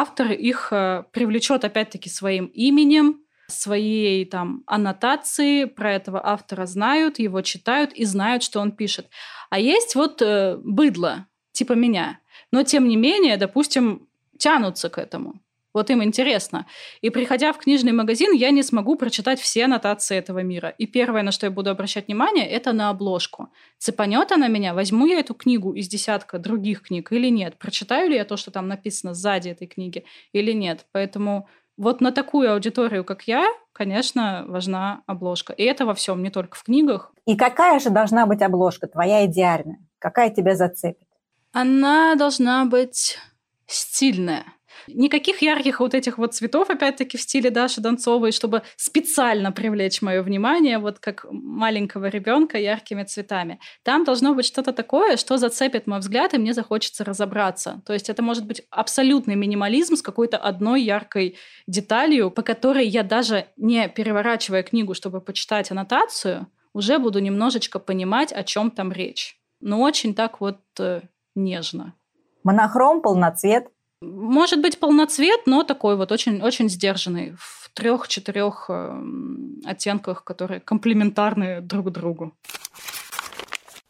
автор их э, привлечет опять-таки своим именем, своей там аннотации про этого автора знают, его читают и знают, что он пишет. А есть вот э, быдло, типа меня, но тем не менее, допустим, тянутся к этому. Вот им интересно. И приходя в книжный магазин, я не смогу прочитать все аннотации этого мира. И первое, на что я буду обращать внимание, это на обложку. Цепанет она меня, возьму я эту книгу из десятка других книг или нет? Прочитаю ли я то, что там написано сзади этой книги или нет? Поэтому вот на такую аудиторию, как я, конечно, важна обложка. И это во всем, не только в книгах. И какая же должна быть обложка, твоя идеальная? Какая тебя зацепит? Она должна быть стильная. Никаких ярких вот этих вот цветов, опять-таки, в стиле Даши Донцовой, чтобы специально привлечь мое внимание, вот как маленького ребенка яркими цветами. Там должно быть что-то такое, что зацепит мой взгляд, и мне захочется разобраться. То есть это может быть абсолютный минимализм с какой-то одной яркой деталью, по которой я даже не переворачивая книгу, чтобы почитать аннотацию, уже буду немножечко понимать, о чем там речь. Но очень так вот э, нежно. Монохром, полноцвет. Может быть полноцвет, но такой вот очень, очень сдержанный, в трех-четырех эм, оттенках, которые комплементарны друг другу.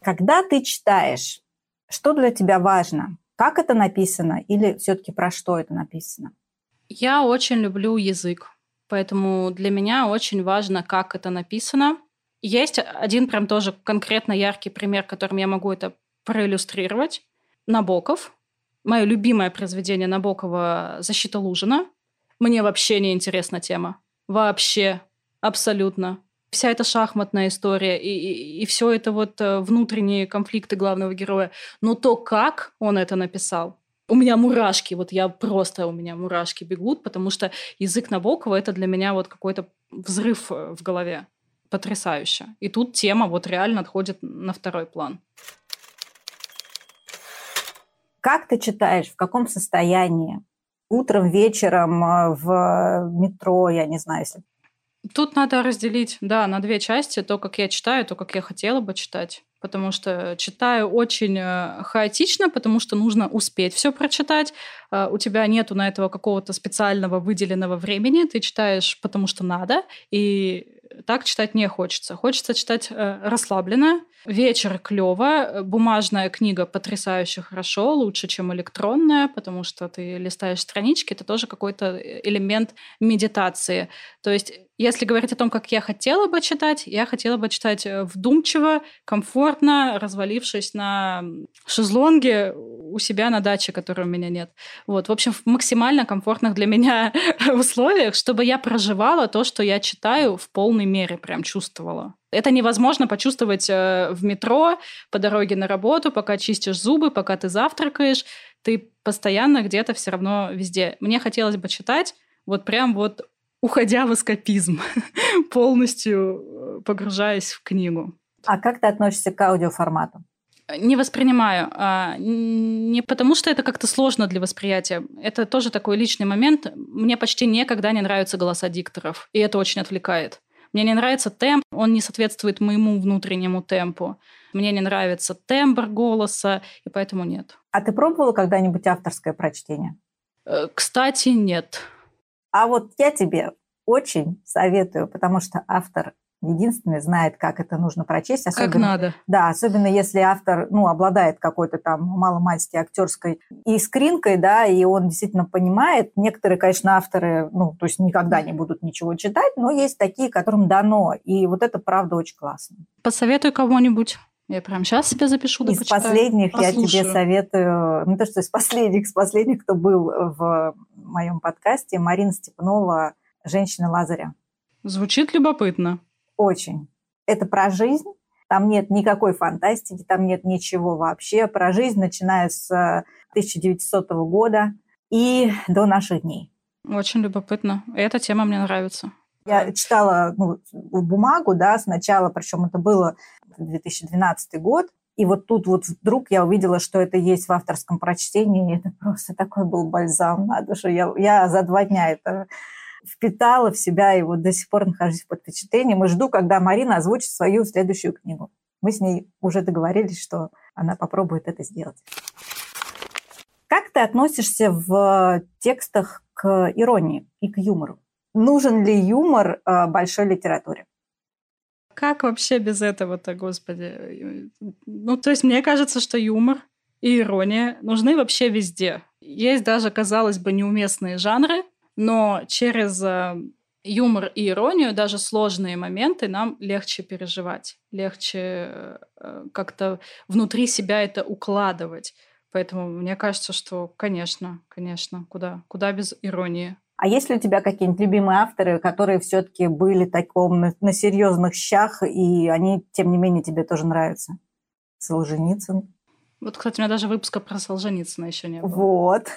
Когда ты читаешь, что для тебя важно? Как это написано или все-таки про что это написано? Я очень люблю язык, поэтому для меня очень важно, как это написано. Есть один прям тоже конкретно яркий пример, которым я могу это проиллюстрировать. Набоков, Мое любимое произведение Набокова «Защита Лужина». Мне вообще не интересна тема. Вообще. Абсолютно. Вся эта шахматная история и, и, и все это вот э, внутренние конфликты главного героя. Но то, как он это написал, у меня мурашки, вот я просто, у меня мурашки бегут, потому что язык Набокова – это для меня вот какой-то взрыв э, в голове. Потрясающе. И тут тема вот реально отходит на второй план. Как ты читаешь, в каком состоянии? Утром, вечером, э, в метро, я не знаю, если... Тут надо разделить, да, на две части. То, как я читаю, то, как я хотела бы читать. Потому что читаю очень э, хаотично, потому что нужно успеть все прочитать. Э, у тебя нету на этого какого-то специального выделенного времени. Ты читаешь, потому что надо. И так читать не хочется. Хочется читать расслабленно, Вечер клево, бумажная книга потрясающе хорошо, лучше, чем электронная, потому что ты листаешь странички, это тоже какой-то элемент медитации. То есть если говорить о том, как я хотела бы читать, я хотела бы читать э, вдумчиво, комфортно, развалившись на шезлонге у себя на даче, которой у меня нет. Вот, в общем, в максимально комфортных для меня <laughs> условиях, чтобы я проживала то, что я читаю в полной мере, прям чувствовала. Это невозможно почувствовать э, в метро, по дороге на работу, пока чистишь зубы, пока ты завтракаешь. Ты постоянно где-то все равно везде. Мне хотелось бы читать вот прям вот уходя в эскапизм, <laughs> полностью э, погружаясь в книгу. А как ты относишься к аудиоформату? Не воспринимаю. А, не потому, что это как-то сложно для восприятия. Это тоже такой личный момент. Мне почти никогда не нравятся голоса дикторов, и это очень отвлекает. Мне не нравится темп, он не соответствует моему внутреннему темпу. Мне не нравится тембр голоса, и поэтому нет. А ты пробовала когда-нибудь авторское прочтение? Э, кстати, нет. А вот я тебе очень советую, потому что автор единственный знает, как это нужно прочесть. Особенно, как надо. Да, особенно если автор ну, обладает какой-то там маломальски актерской искринкой, да, и он действительно понимает. Некоторые, конечно, авторы, ну, то есть никогда не будут ничего читать, но есть такие, которым дано. И вот это, правда, очень классно. Посоветуй кого-нибудь. Я прям сейчас себе запишу, да Из почитаю. последних Послушаю. я тебе советую, ну то, что из последних, из последних, кто был в моем подкасте, Марина Степанова «Женщина Лазаря». Звучит любопытно. Очень. Это про жизнь. Там нет никакой фантастики, там нет ничего вообще. Про жизнь, начиная с 1900 года и до наших дней. Очень любопытно. Эта тема мне нравится. Я читала ну, бумагу, да, сначала, причем это было 2012 год, и вот тут вот вдруг я увидела, что это есть в авторском прочтении, и это просто такой был бальзам на душу. Я, я за два дня это впитала в себя, и вот до сих пор нахожусь под впечатлением, и жду, когда Марина озвучит свою следующую книгу. Мы с ней уже договорились, что она попробует это сделать. Как ты относишься в текстах к иронии и к юмору? Нужен ли юмор э, большой литературе? Как вообще без этого-то, господи? Ну, то есть мне кажется, что юмор и ирония нужны вообще везде. Есть даже, казалось бы, неуместные жанры, но через э, юмор и иронию даже сложные моменты нам легче переживать, легче э, как-то внутри себя это укладывать. Поэтому мне кажется, что, конечно, конечно, куда, куда без иронии. А есть ли у тебя какие-нибудь любимые авторы, которые все-таки были таком на, на серьезных щах, и они, тем не менее, тебе тоже нравятся? Солженицын. Вот, кстати, у меня даже выпуска про Солженицына еще не было. Вот.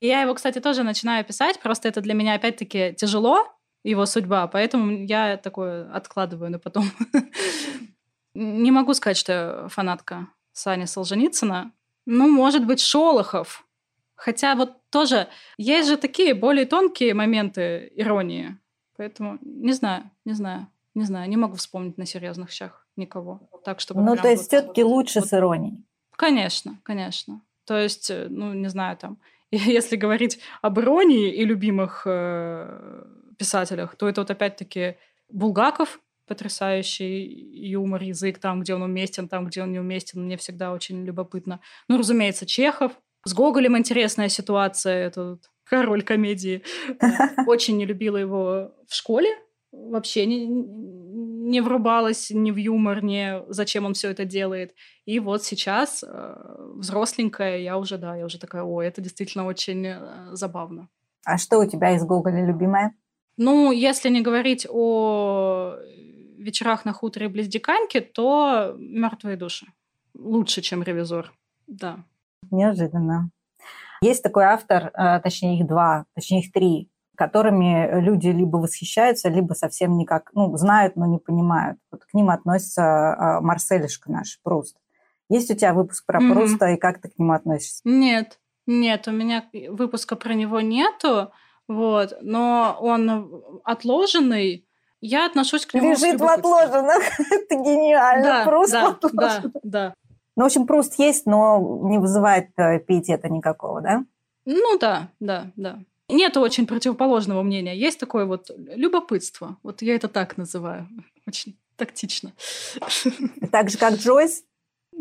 И я его, кстати, тоже начинаю писать, просто это для меня опять-таки тяжело, его судьба, поэтому я такое откладываю на потом. <laughs> Не могу сказать, что я фанатка Сани Солженицына. Ну, может быть, Шолохов. Хотя вот тоже есть же такие более тонкие моменты иронии. Поэтому не знаю, не знаю, не знаю, не могу вспомнить на серьезных щах никого. Так, чтобы ну, то есть вот, все-таки вот, лучше вот, с иронией. Конечно, конечно. То есть, э, ну, не знаю, там, <laughs> если говорить об иронии и любимых э, писателях, то это вот опять-таки Булгаков, потрясающий юмор, язык там, где он уместен, там, где он не уместен. Мне всегда очень любопытно. Ну, разумеется, Чехов. С Гоголем интересная ситуация. Это вот король комедии. <laughs> Очень не любила его в школе. Вообще не, не врубалась ни в юмор, ни зачем он все это делает. И вот сейчас, э, взросленькая, я уже, да, я уже такая, ой, это действительно очень э, забавно. А что у тебя из Гоголя любимое? Ну, если не говорить о вечерах на хуторе близ Диканьки, то мертвые души. Лучше, чем ревизор. Да. Неожиданно. Есть такой автор, э, точнее их два, точнее их три, которыми люди либо восхищаются, либо совсем никак, ну, знают, но не понимают. Вот к ним относится э, Марселишка наш, Пруст. Есть у тебя выпуск про mm-hmm. Пруста, и как ты к нему относишься? Нет, нет, у меня выпуска про него нету, вот, но он отложенный, я отношусь к нему Лежит в отложенных. <laughs> Это гениально. Да, Пруст да, да, да. Ну, в общем, Пруст есть, но не вызывает э, пиетета никакого, да? Ну да, да, да. Нет очень противоположного мнения. Есть такое вот любопытство. Вот я это так называю. Очень тактично. <laughs> Так же, как Джойс?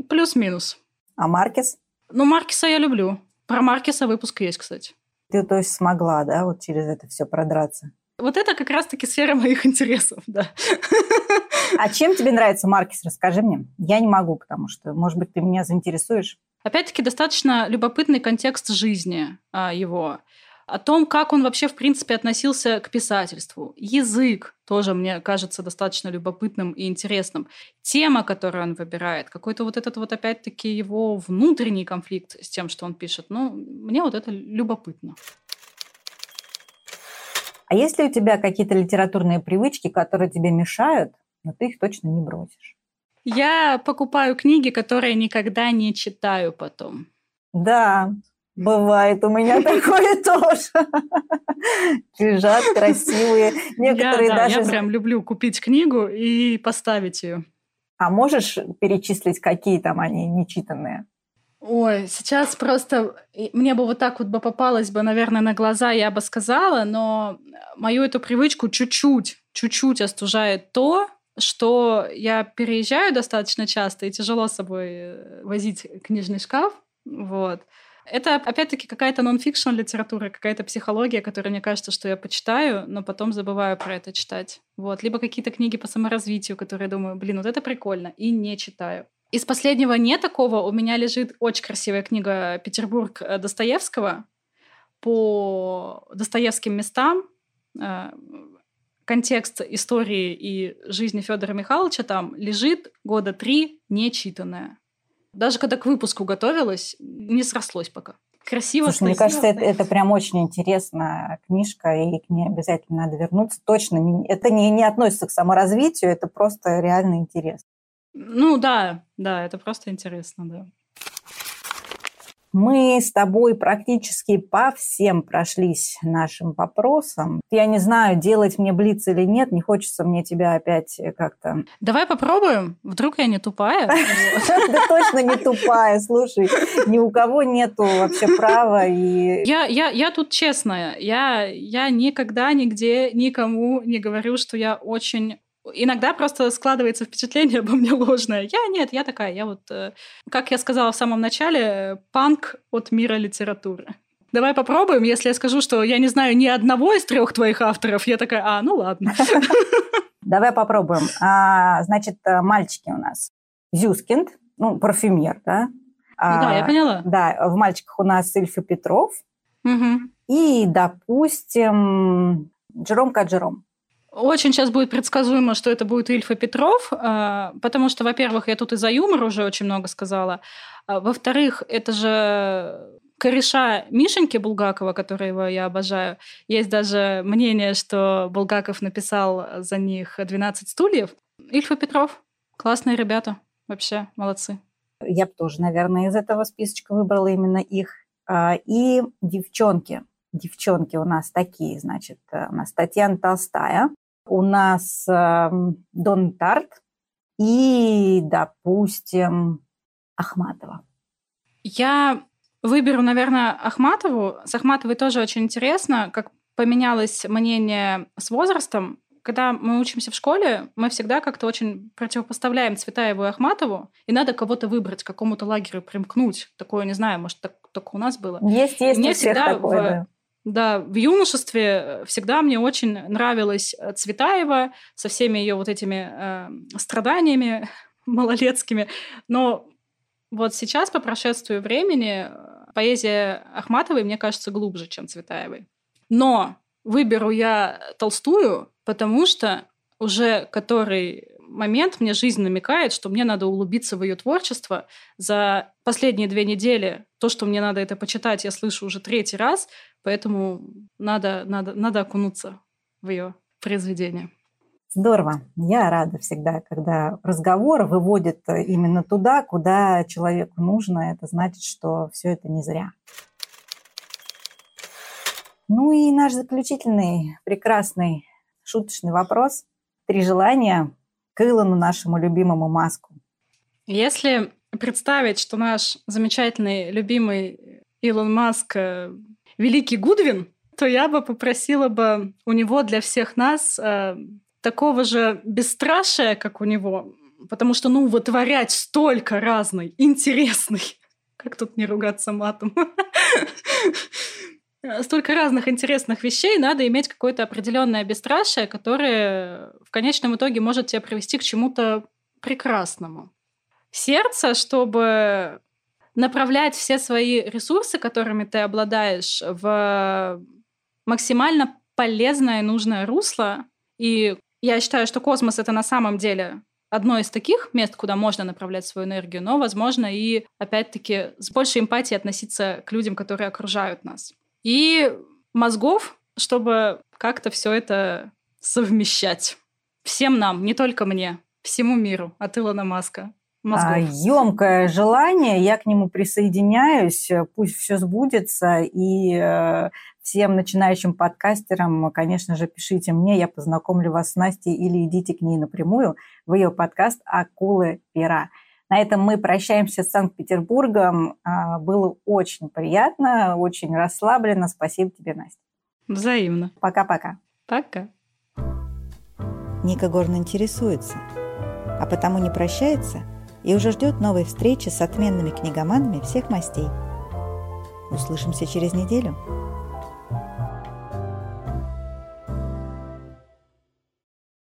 Плюс-минус. А Маркес? Ну, Маркеса я люблю. Про Маркеса выпуск есть, кстати. Ты, то есть, смогла, да, вот через это все продраться? Вот это как раз-таки сфера моих интересов, да. <laughs> А чем тебе нравится Маркес? Расскажи мне. Я не могу, потому что, может быть, ты меня заинтересуешь. Опять-таки, достаточно любопытный контекст жизни а, его. О том, как он вообще, в принципе, относился к писательству. Язык тоже, мне кажется, достаточно любопытным и интересным. Тема, которую он выбирает, какой-то вот этот вот, опять-таки, его внутренний конфликт с тем, что он пишет. Ну, мне вот это любопытно. А есть ли у тебя какие-то литературные привычки, которые тебе мешают, но ты их точно не бросишь? Я покупаю книги, которые никогда не читаю потом. Да, бывает у меня такое <laughs> тоже. Лежат красивые. Некоторые я, да, даже... Я прям люблю купить книгу и поставить ее. А можешь перечислить, какие там они нечитанные? Ой, сейчас просто мне бы вот так вот бы попалось бы, наверное, на глаза, я бы сказала, но мою эту привычку чуть-чуть, чуть-чуть остужает то, что я переезжаю достаточно часто и тяжело с собой э, возить книжный шкаф, вот. Это, опять-таки, какая-то нон-фикшн литература, какая-то психология, которая мне кажется, что я почитаю, но потом забываю про это читать. Вот. Либо какие-то книги по саморазвитию, которые думаю, блин, вот это прикольно, и не читаю. Из последнего не такого. У меня лежит очень красивая книга «Петербург» э, Достоевского по достоевским местам. Э, контекст истории и жизни Федора Михайловича там лежит года три нечитанная. Даже когда к выпуску готовилась, не срослось пока. Красиво Слушай, мне кажется, это, это прям очень интересная книжка, и к ней обязательно надо вернуться. Точно, не, это не, не относится к саморазвитию, это просто реально интерес. Ну да, да, это просто интересно, да. Мы с тобой практически по всем прошлись нашим вопросам. Я не знаю, делать мне блиц или нет, не хочется мне тебя опять как-то... Давай попробуем, вдруг я не тупая. <laughs> Да точно не тупая, слушай, ни у кого нету вообще права и... Я, я, я тут честная, я никогда нигде никому не говорю, что я очень Иногда просто складывается впечатление обо мне ложное. Я нет, я такая, я вот, э, как я сказала в самом начале, панк от мира литературы. Давай попробуем. Если я скажу, что я не знаю ни одного из трех твоих авторов, я такая, а, ну ладно. <laughs> Давай попробуем. А, значит, э, мальчики у нас. Зюскинд, ну, парфюмер, да? А, да, я поняла. Да, в мальчиках у нас Ильфа Петров. И, допустим, Джером Каджером. Очень сейчас будет предсказуемо, что это будет Ильфа Петров, а, потому что, во-первых, я тут и за юмор уже очень много сказала. А, во-вторых, это же кореша Мишеньки Булгакова, которого я обожаю. Есть даже мнение, что Булгаков написал за них «12 стульев». Ильфа Петров. Классные ребята. Вообще молодцы. Я бы тоже, наверное, из этого списочка выбрала именно их. А, и девчонки. Девчонки у нас такие, значит, э, у нас Татьяна Толстая, у нас э, Дон Тарт и, допустим, Ахматова. Я выберу, наверное, Ахматову. С Ахматовой тоже очень интересно, как поменялось мнение с возрастом. Когда мы учимся в школе, мы всегда как-то очень противопоставляем Цветаеву и Ахматову, и надо кого-то выбрать, какому-то лагерю примкнуть. Такое, не знаю, может, так, только у нас было. Есть, есть Мне всегда такое, в, да. Да, в юношестве э, всегда мне очень нравилась э, Цветаева со всеми ее вот этими э, страданиями <laughs> малолетскими. Но вот сейчас, по прошествию времени, э, поэзия Ахматовой, мне кажется, глубже, чем Цветаевой. Но выберу я Толстую, потому что уже который момент мне жизнь намекает, что мне надо углубиться в ее творчество. За последние две недели то, что мне надо это почитать, я слышу уже третий раз, поэтому надо, надо, надо окунуться в ее произведение. Здорово. Я рада всегда, когда разговор выводит именно туда, куда человеку нужно. Это значит, что все это не зря. Ну и наш заключительный прекрасный шуточный вопрос. Три желания к Илону, нашему любимому Маску. Если представить, что наш замечательный, любимый Илон Маск э, великий Гудвин, то я бы попросила бы у него для всех нас э, такого же бесстрашия, как у него, потому что, ну, вытворять столько разной, интересной, как тут не ругаться матом, <laughs> столько разных интересных вещей, надо иметь какое-то определенное бесстрашие, которое в конечном итоге может тебя привести к чему-то прекрасному. Сердце, чтобы направлять все свои ресурсы, которыми ты обладаешь, в максимально полезное и нужное русло. И я считаю, что космос — это на самом деле одно из таких мест, куда можно направлять свою энергию, но, возможно, и, опять-таки, с большей эмпатией относиться к людям, которые окружают нас и мозгов, чтобы как-то все это совмещать. Всем нам, не только мне, всему миру от Илона Маска. Мозгов. А, емкое желание, я к нему присоединяюсь, пусть все сбудется, и э, всем начинающим подкастерам, конечно же, пишите мне, я познакомлю вас с Настей или идите к ней напрямую в ее подкаст «Акулы пера». На этом мы прощаемся с Санкт-Петербургом. А, было очень приятно, очень расслабленно. Спасибо тебе, Настя. Взаимно. Пока-пока. Пока. Ника Горн интересуется, а потому не прощается и уже ждет новой встречи с отменными книгоманами всех мастей. Услышимся через неделю.